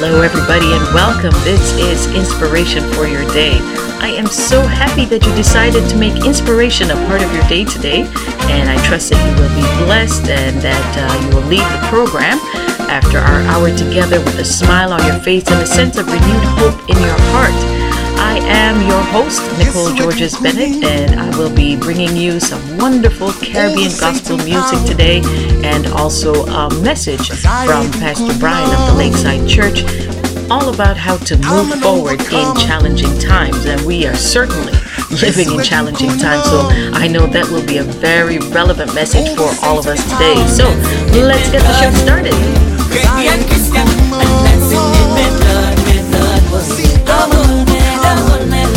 Hello, everybody, and welcome. This is Inspiration for Your Day. I am so happy that you decided to make inspiration a part of your day today, and I trust that you will be blessed and that uh, you will leave the program after our hour together with a smile on your face and a sense of renewed hope in your heart. I am your host, Nicole Georges Bennett, and I will be bringing you some wonderful Caribbean gospel music today and also a message from Pastor Brian of the Lakeside Church all about how to move forward in challenging times. And we are certainly living in challenging times, so I know that will be a very relevant message for all of us today. So let's get the show started volver.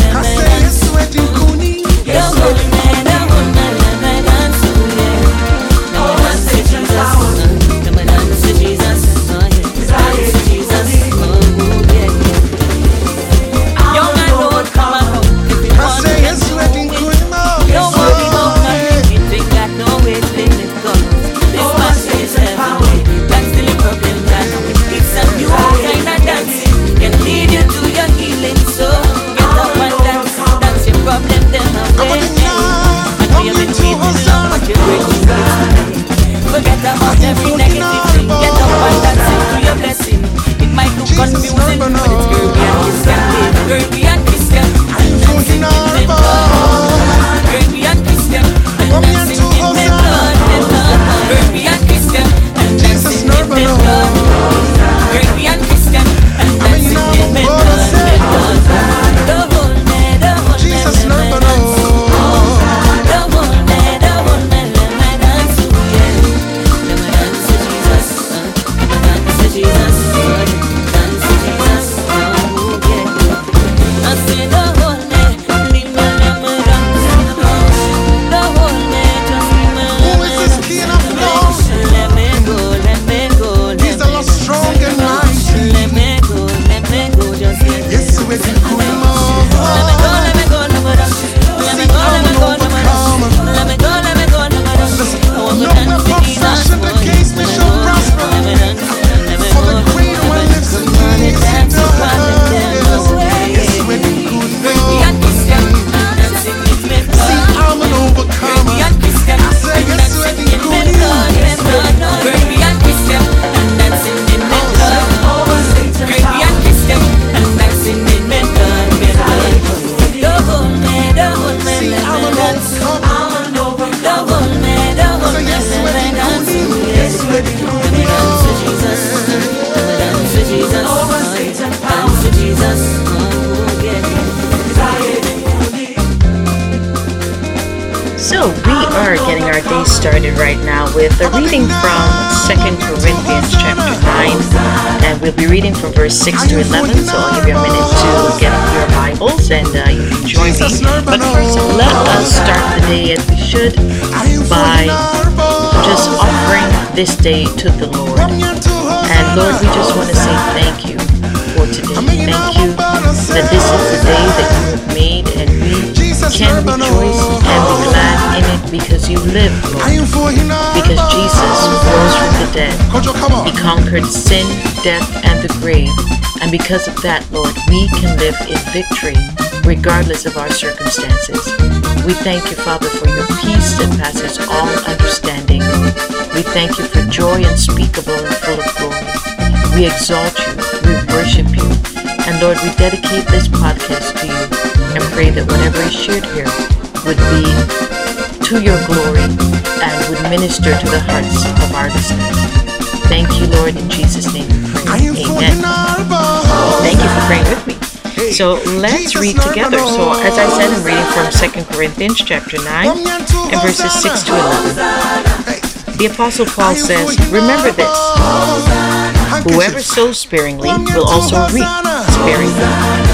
Started right now with a reading from 2 Corinthians chapter 9. And we'll be reading from verse 6 to 11. So I'll give you a minute to get your Bibles and uh, you can join me. But first, let us start the day as we should by just offering this day to the Lord. And Lord, we just want to say thank you for today. Thank you that this is the day that you have made and we can rejoice and be glad in it because you live, Lord. Because Jesus rose from the dead. He conquered sin, death, and the grave. And because of that, Lord, we can live in victory regardless of our circumstances. We thank you, Father, for your peace that passes all understanding. We thank you for joy unspeakable and full of glory. We exalt you, we worship you, and Lord, we dedicate this podcast to you and pray that whatever is shared here would be to your glory and would minister to the hearts of our listeners. Thank you, Lord, in Jesus' name we pray. Amen. Thank you for praying with me. So let's read together. So as I said, I'm reading from 2 Corinthians chapter 9 and verses 6 to 11. The Apostle Paul says, Remember this. Whoever sows sparingly will also reap sparingly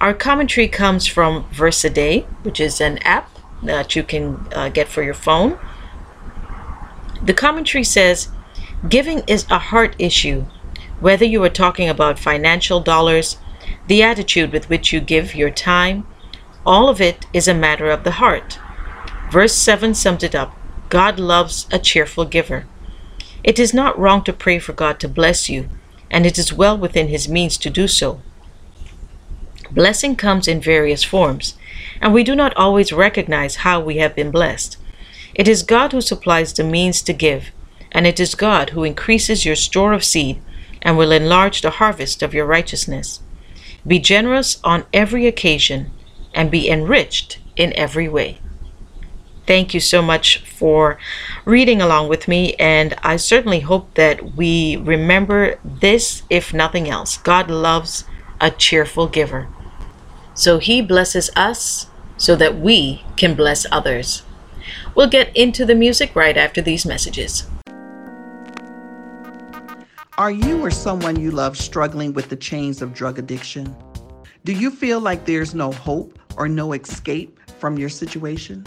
Our commentary comes from Verse a Day, which is an app that you can uh, get for your phone. The commentary says, Giving is a heart issue. Whether you are talking about financial dollars, the attitude with which you give your time, all of it is a matter of the heart. Verse 7 sums it up God loves a cheerful giver. It is not wrong to pray for God to bless you, and it is well within His means to do so. Blessing comes in various forms, and we do not always recognize how we have been blessed. It is God who supplies the means to give, and it is God who increases your store of seed and will enlarge the harvest of your righteousness. Be generous on every occasion and be enriched in every way. Thank you so much for reading along with me, and I certainly hope that we remember this, if nothing else. God loves a cheerful giver. So he blesses us so that we can bless others. We'll get into the music right after these messages. Are you or someone you love struggling with the chains of drug addiction? Do you feel like there's no hope or no escape from your situation?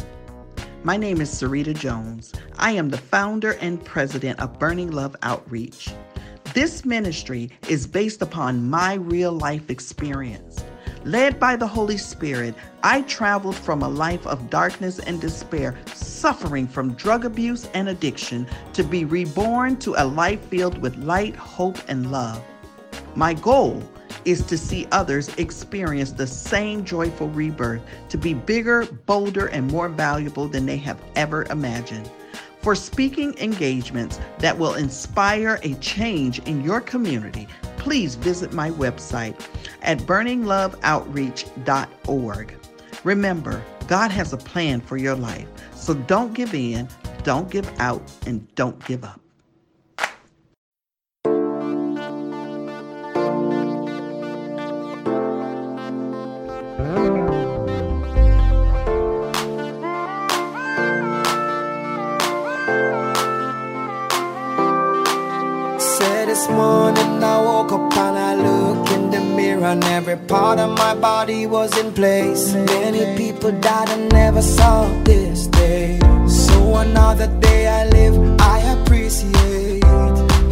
My name is Sarita Jones. I am the founder and president of Burning Love Outreach. This ministry is based upon my real life experience. Led by the Holy Spirit, I traveled from a life of darkness and despair, suffering from drug abuse and addiction, to be reborn to a life filled with light, hope, and love. My goal is to see others experience the same joyful rebirth, to be bigger, bolder, and more valuable than they have ever imagined. For speaking engagements that will inspire a change in your community, please visit my website at burningloveoutreach.org. Remember, God has a plan for your life, so don't give in, don't give out, and don't give up. And every part of my body was in place. Many people died and never saw this day. So another day I live, I appreciate.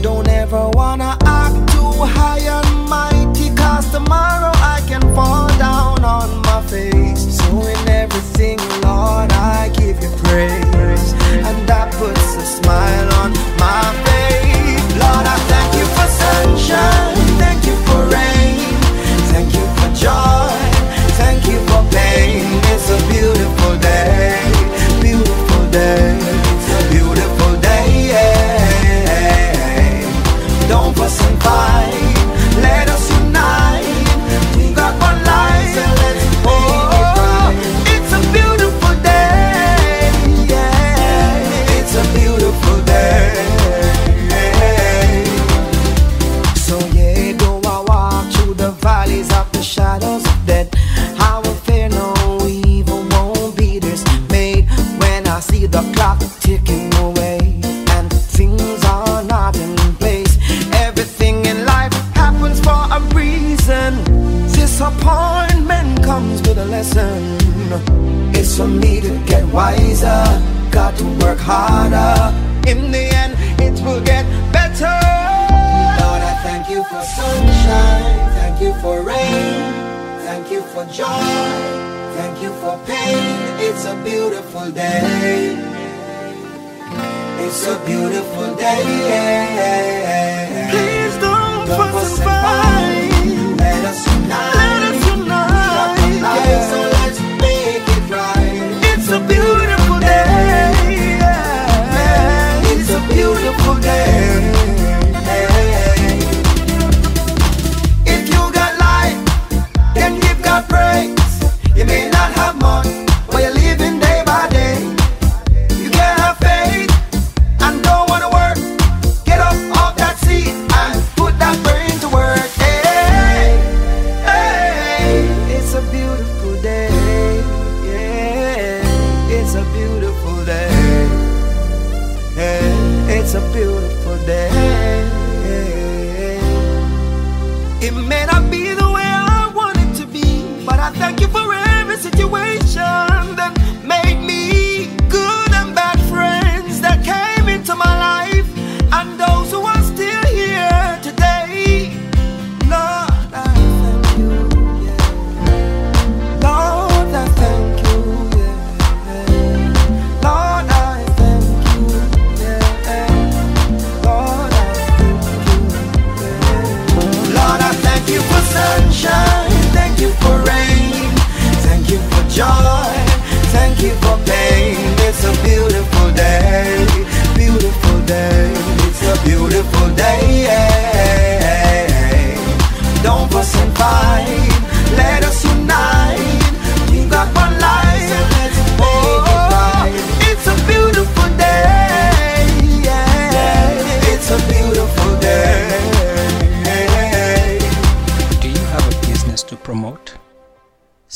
Don't ever wanna act too high and mighty, cause tomorrow I can fall down on my face. So in everything, Lord, I give you praise. And that puts a smile on my face. Lord, I thank you for sunshine. Joy. Thank wiser, got to work harder. In the end, it will get better. Lord, I thank you for sunshine, thank you for rain, thank you for joy, thank you for pain. It's a beautiful day. It's a beautiful day.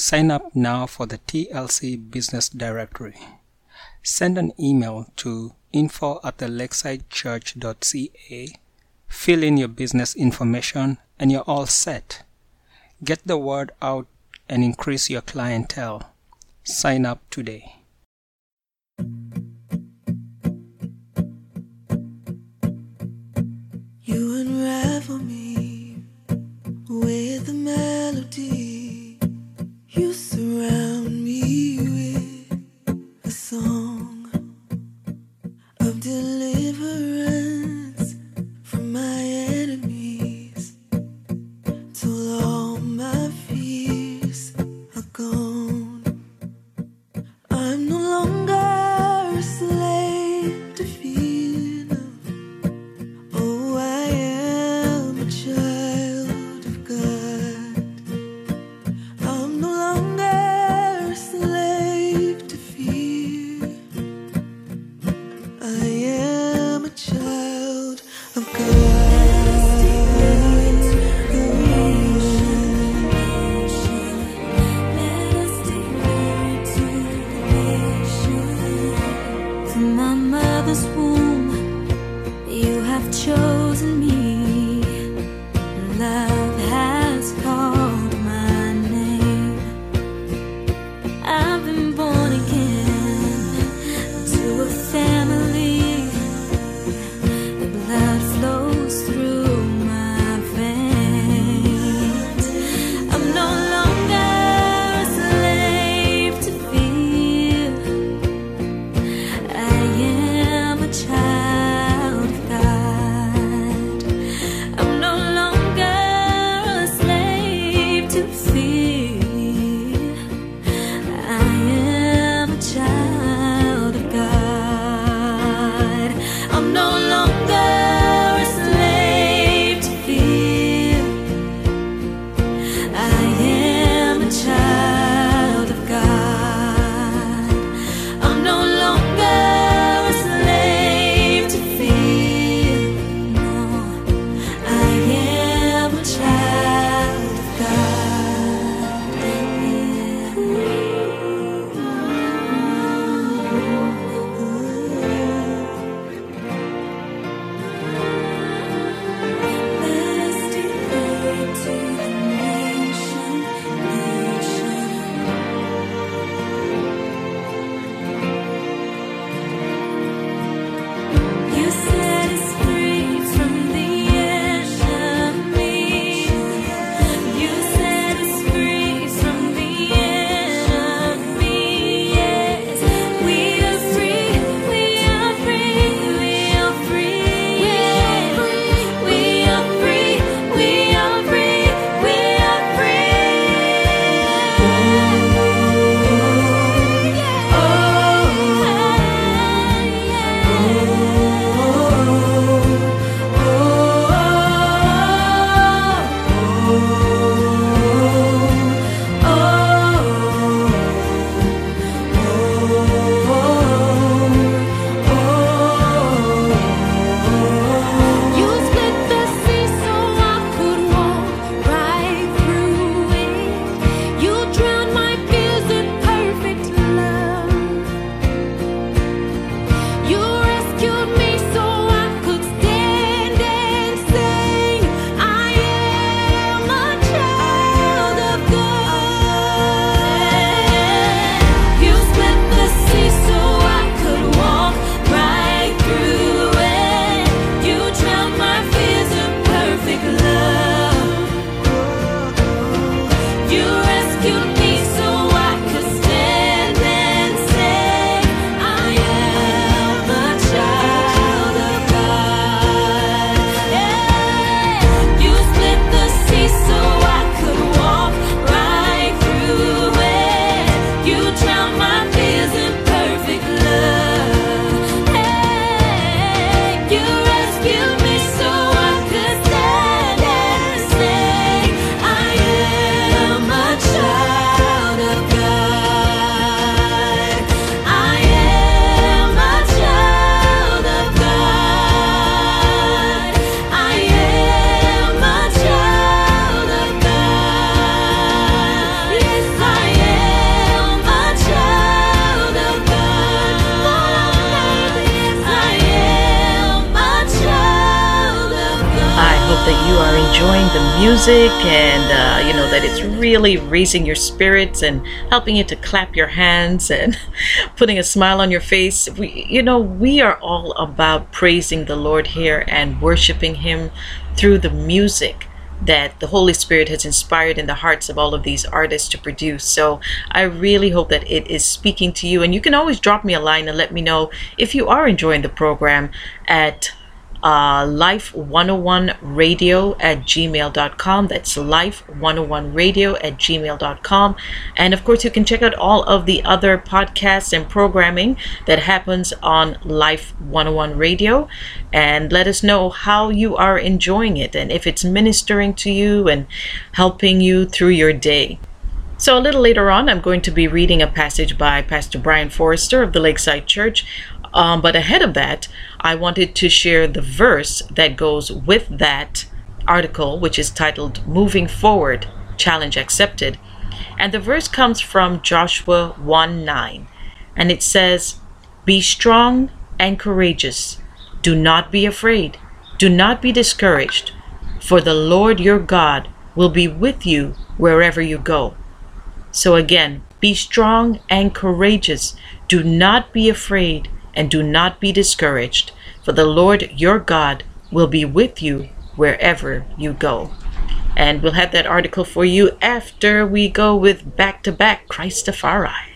Sign up now for the TLC Business Directory. Send an email to info at the lakeside.church.ca. Fill in your business information and you're all set. Get the word out and increase your clientele. Sign up today. You surround me. chosen music and uh, you know that it's really raising your spirits and helping you to clap your hands and putting a smile on your face. We, you know, we are all about praising the Lord here and worshiping Him through the music that the Holy Spirit has inspired in the hearts of all of these artists to produce. So I really hope that it is speaking to you. And you can always drop me a line and let me know if you are enjoying the program at uh, life101radio at gmail.com. That's life101radio at gmail.com. And of course, you can check out all of the other podcasts and programming that happens on Life 101 Radio and let us know how you are enjoying it and if it's ministering to you and helping you through your day. So, a little later on, I'm going to be reading a passage by Pastor Brian Forrester of the Lakeside Church um, but ahead of that, I wanted to share the verse that goes with that article, which is titled Moving Forward Challenge Accepted. And the verse comes from Joshua 1 9. And it says, Be strong and courageous. Do not be afraid. Do not be discouraged. For the Lord your God will be with you wherever you go. So again, be strong and courageous. Do not be afraid and do not be discouraged, for the Lord your God will be with you wherever you go. And we'll have that article for you after we go with back to back Christafari.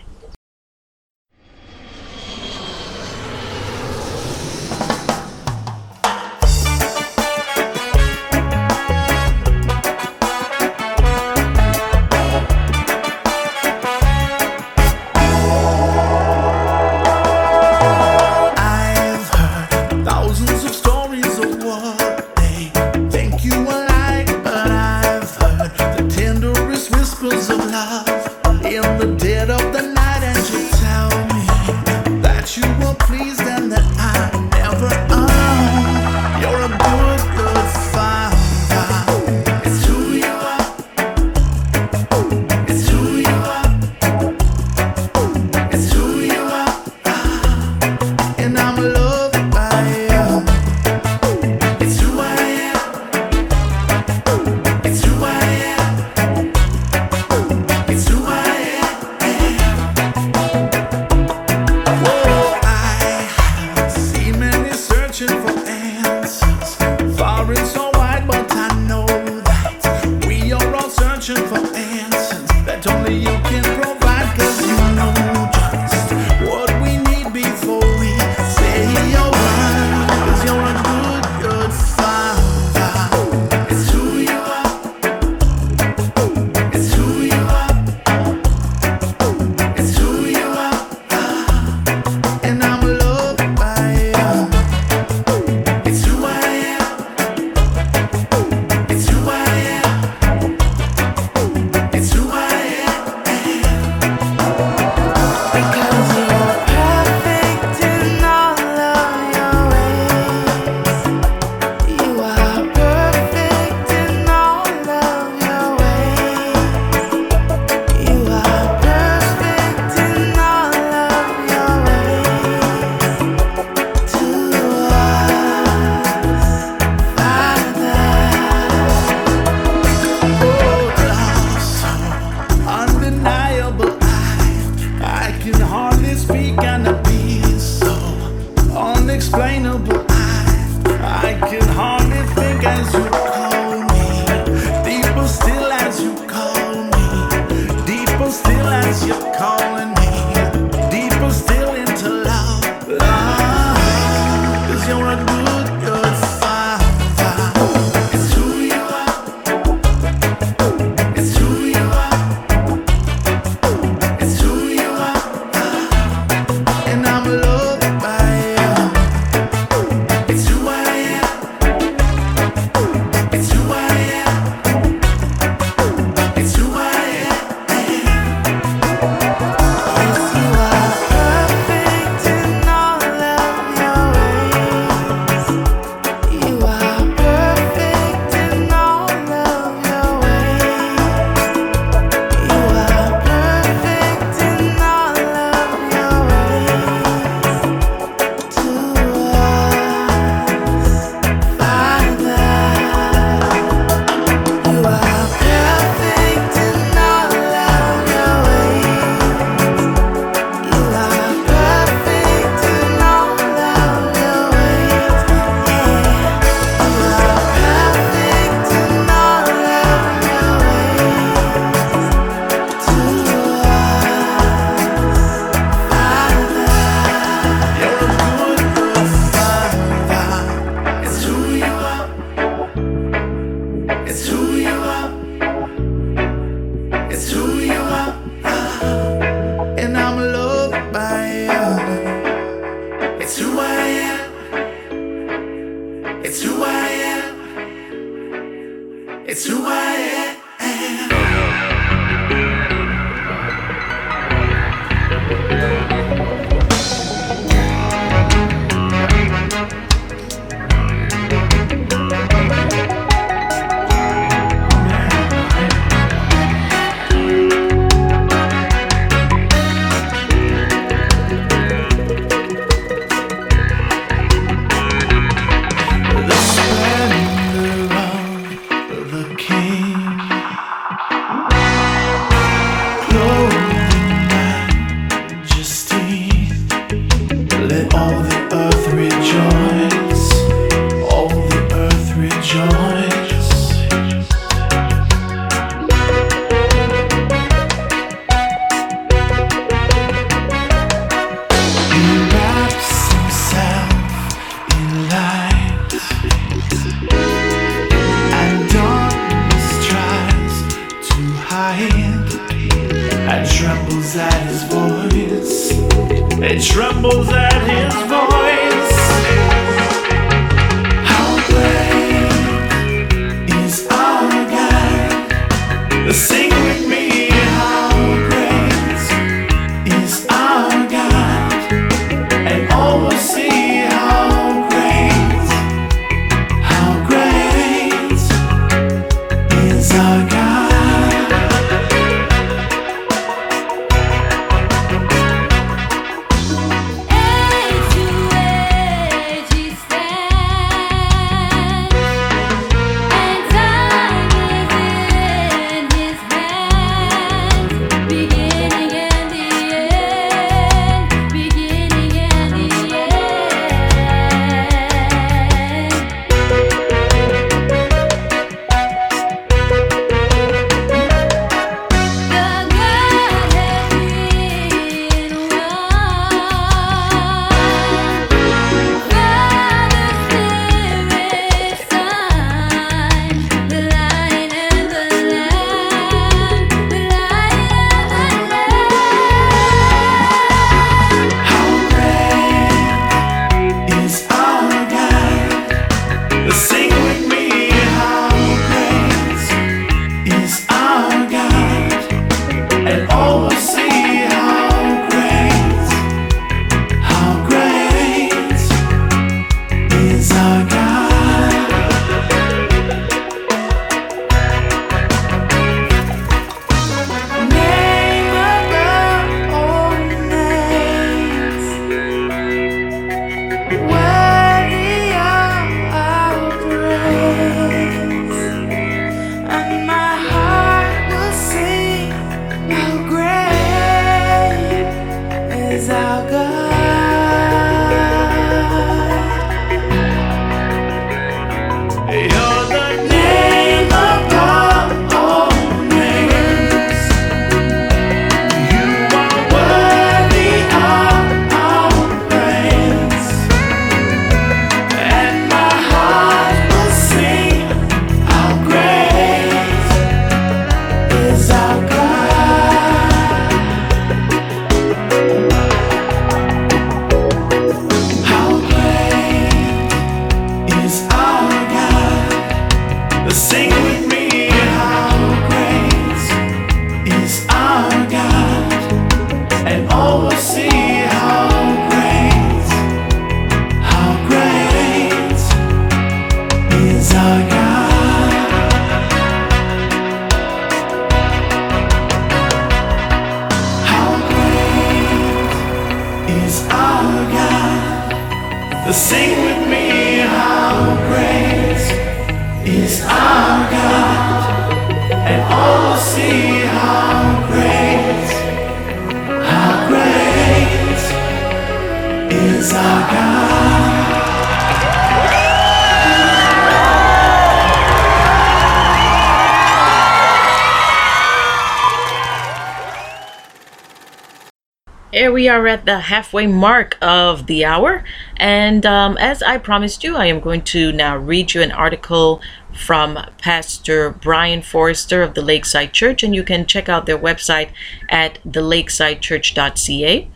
We are at the halfway mark of the hour. And um, as I promised you, I am going to now read you an article from Pastor Brian Forrester of the Lakeside Church. And you can check out their website at thelakesidechurch.ca.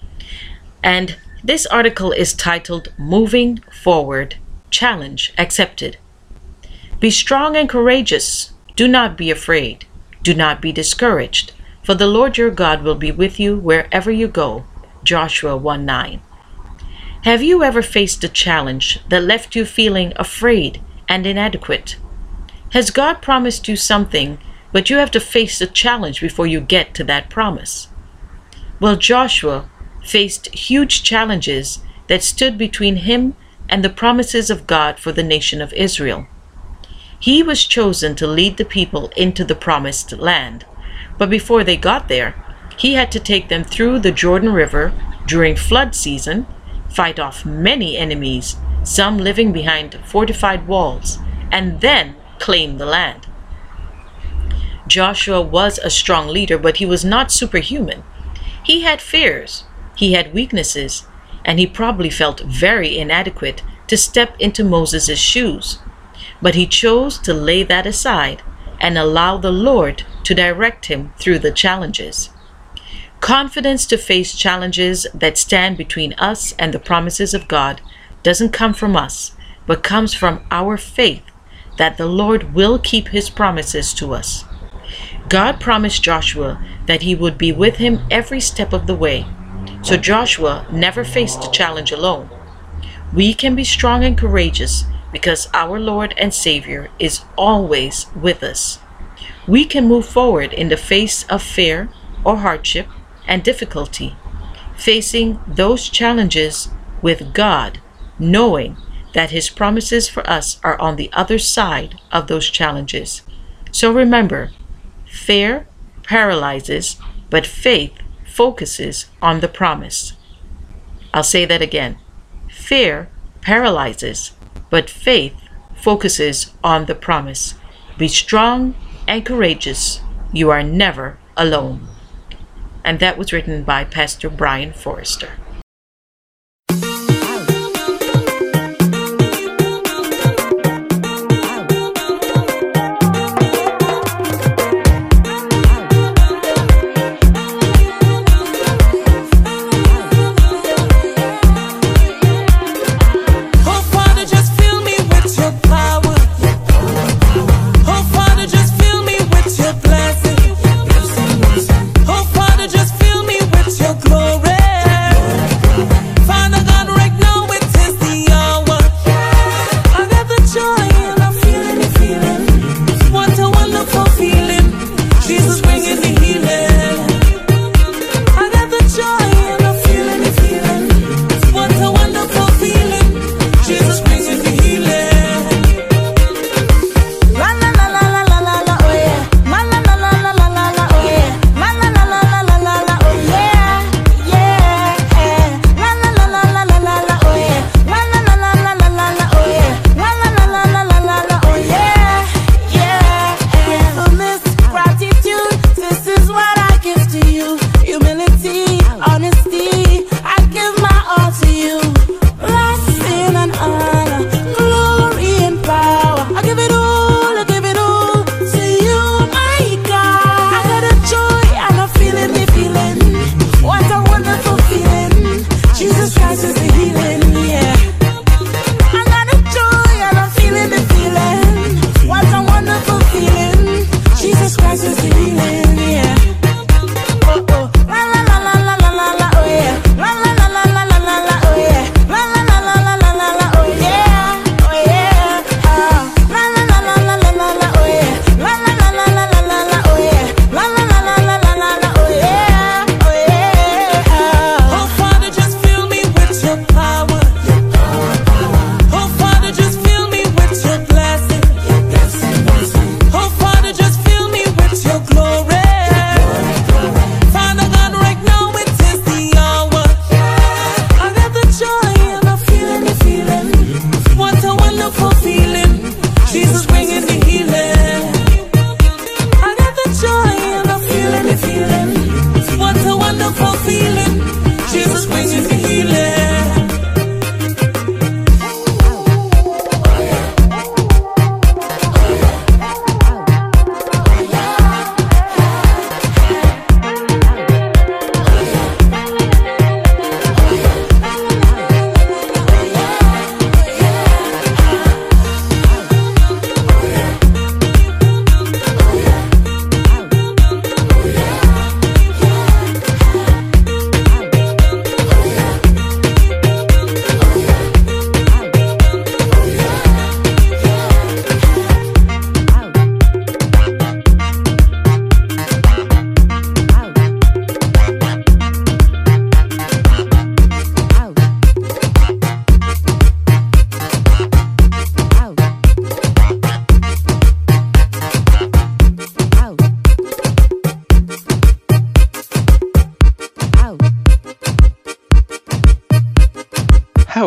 And this article is titled Moving Forward Challenge Accepted. Be strong and courageous. Do not be afraid. Do not be discouraged, for the Lord your God will be with you wherever you go. Joshua 1 9. Have you ever faced a challenge that left you feeling afraid and inadequate? Has God promised you something, but you have to face the challenge before you get to that promise? Well, Joshua faced huge challenges that stood between him and the promises of God for the nation of Israel. He was chosen to lead the people into the promised land, but before they got there, he had to take them through the Jordan River during flood season, fight off many enemies, some living behind fortified walls, and then claim the land. Joshua was a strong leader, but he was not superhuman. He had fears, he had weaknesses, and he probably felt very inadequate to step into Moses' shoes. But he chose to lay that aside and allow the Lord to direct him through the challenges. Confidence to face challenges that stand between us and the promises of God doesn't come from us, but comes from our faith that the Lord will keep his promises to us. God promised Joshua that he would be with him every step of the way. So Joshua never faced a challenge alone. We can be strong and courageous because our Lord and Savior is always with us. We can move forward in the face of fear or hardship and difficulty, facing those challenges with God, knowing that His promises for us are on the other side of those challenges. So remember, fear paralyzes, but faith focuses on the promise. I'll say that again. Fear paralyzes, but faith focuses on the promise. Be strong and courageous. You are never alone. And that was written by Pastor Brian Forrester.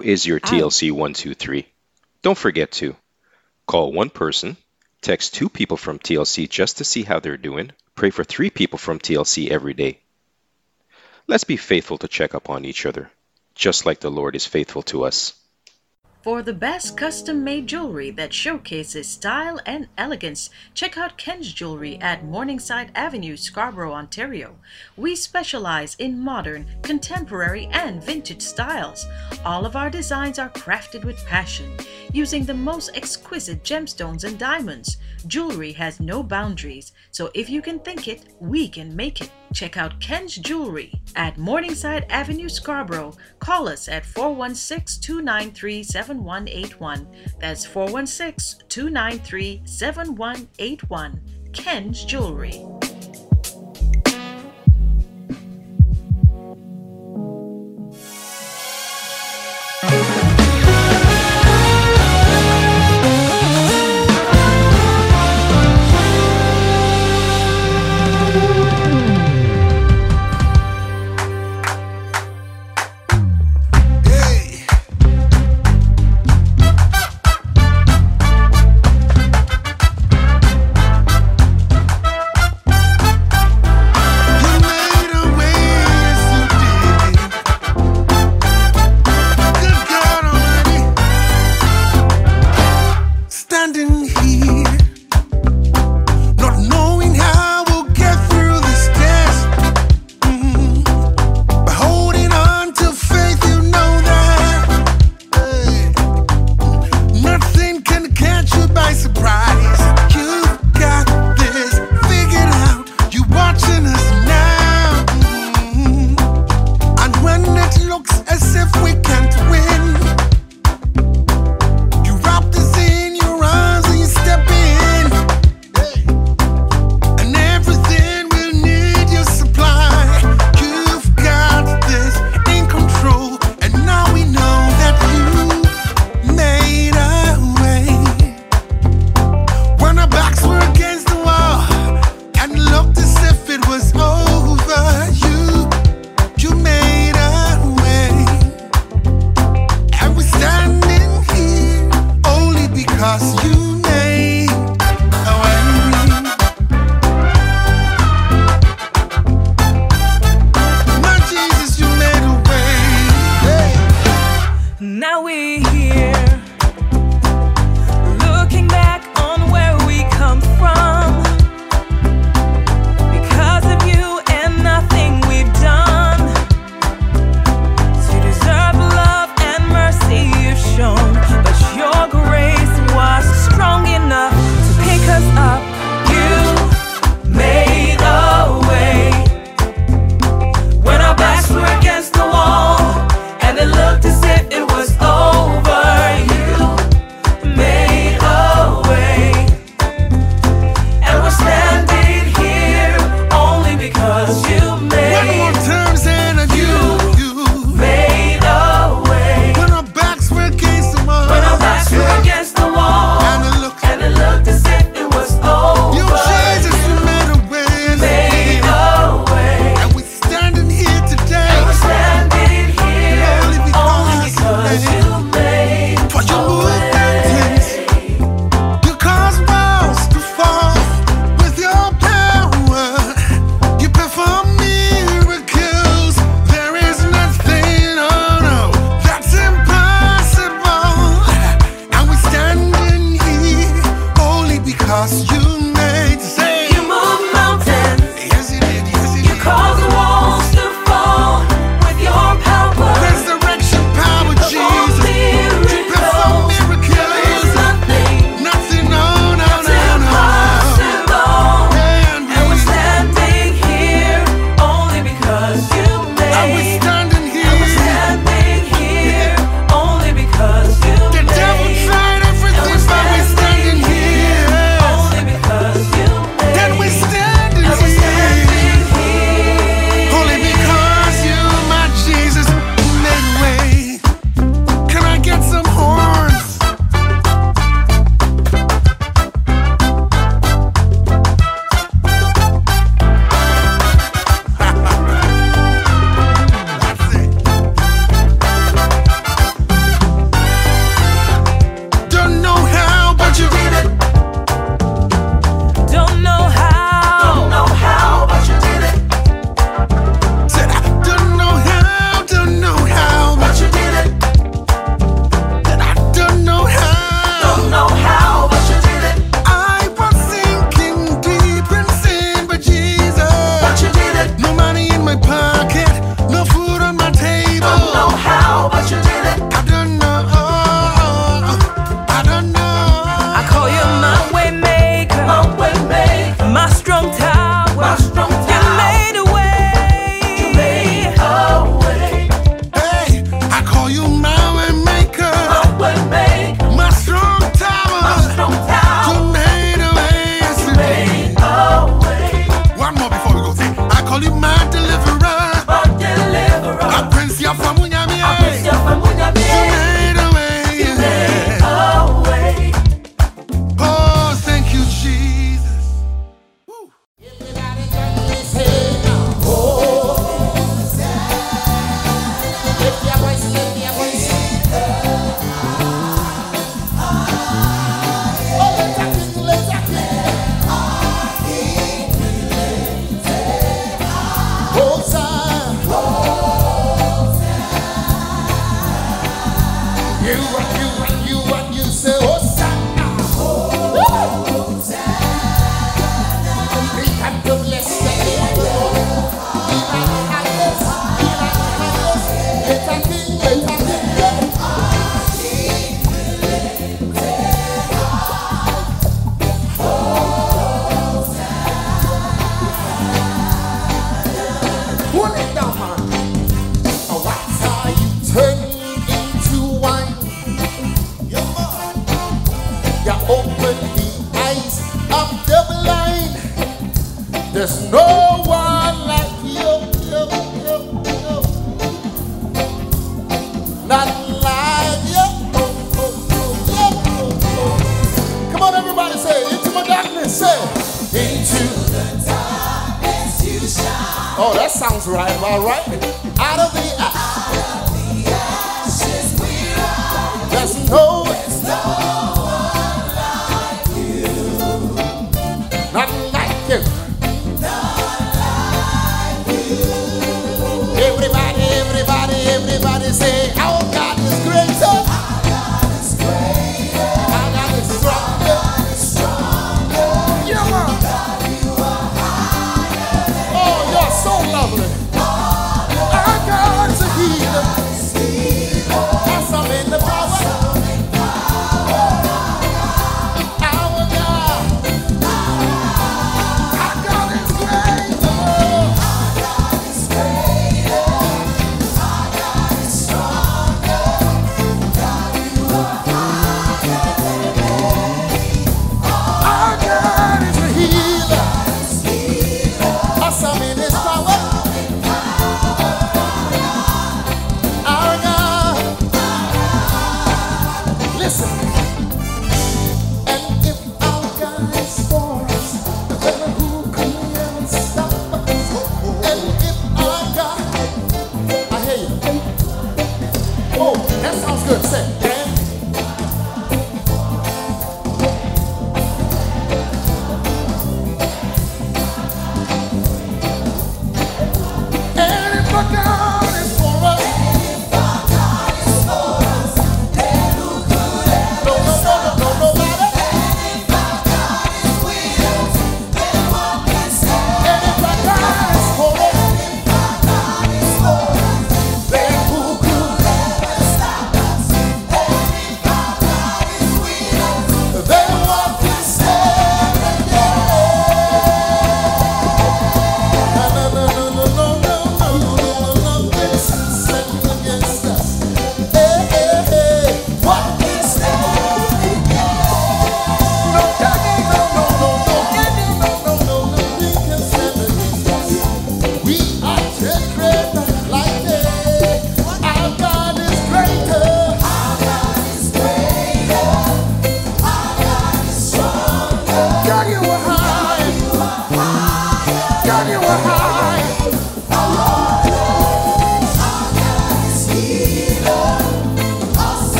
How is your TLC 123? Don't forget to call one person, text two people from TLC just to see how they're doing, pray for three people from TLC every day. Let's be faithful to check up on each other, just like the Lord is faithful to us. For the best custom made jewelry that showcases style and elegance, check out Ken's Jewelry at Morningside Avenue, Scarborough, Ontario. We specialize in modern, contemporary, and vintage styles. All of our designs are crafted with passion, using the most exquisite gemstones and diamonds. Jewelry has no boundaries, so if you can think it, we can make it. Check out Ken's Jewelry at Morningside Avenue, Scarborough. Call us at 416 293 7181. That's 416 293 7181. Ken's Jewelry.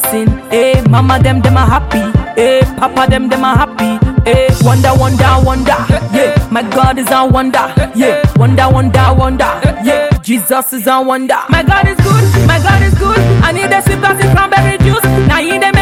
blessing. Hey, eh? mama them them are happy. Hey, papa them them are happy. Hey, wonder, wonder, wonder. Yeah, my God is a wonder. Yeah, wonder, wonder, wonder. Yeah, Jesus is a wonder. My God is good. My God is good. I need a sip of cranberry juice. Now he them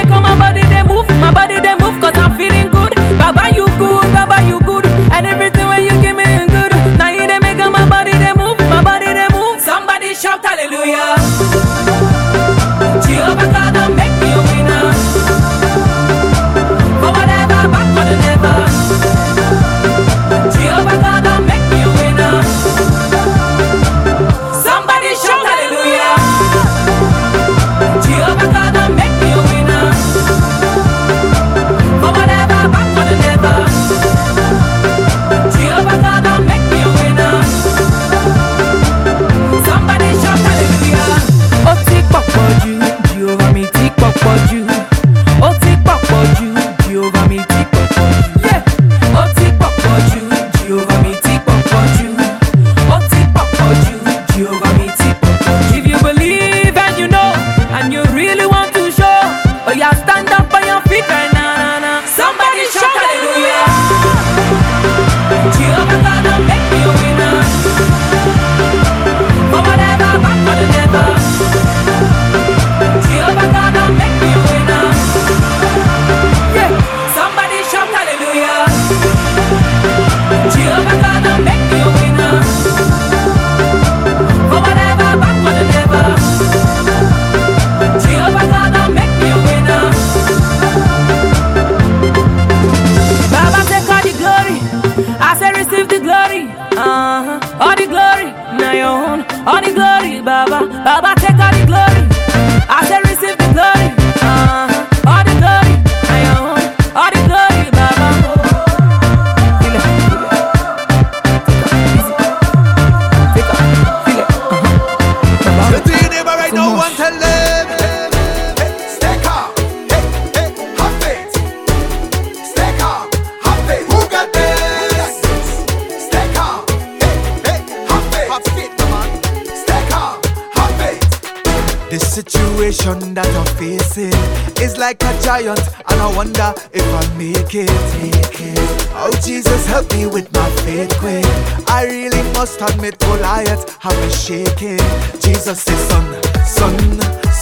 giant, and I wonder if I make it. It. Oh, Jesus, help me with my faith quick. I really must admit Goliath have been shaking. Jesus is son, son,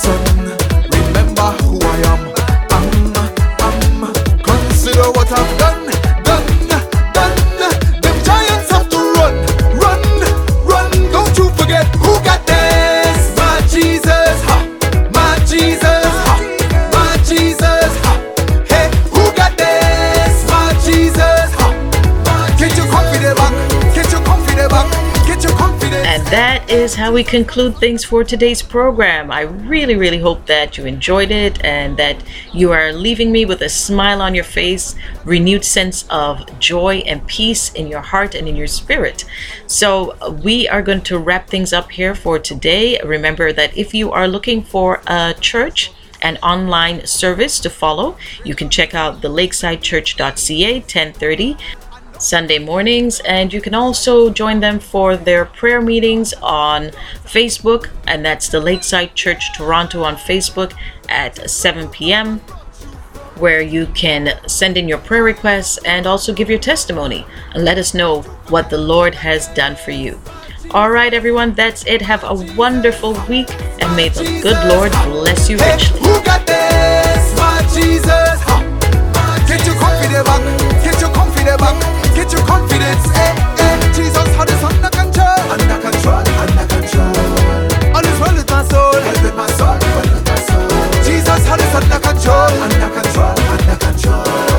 son. Remember who I am. is how we conclude things for today's program. I really, really hope that you enjoyed it and that you are leaving me with a smile on your face, renewed sense of joy and peace in your heart and in your spirit. So, we are going to wrap things up here for today. Remember that if you are looking for a church, an online service to follow. You can check out the lakesidechurch.ca 1030 Sunday mornings, and you can also join them for their prayer meetings on Facebook, and that's the Lakeside Church Toronto on Facebook at 7 p.m., where you can send in your prayer requests and also give your testimony and let us know what the Lord has done for you. All right, everyone, that's it. Have a wonderful week, and may the good Lord bless you richly. Get your confidence back. Get your confidence back. Get your confidence. Hey, hey. Jesus had this under control. Under control. Under control. All is well with my soul. Well with my soul. Well with my soul. Jesus had this under control. Under control. Under control.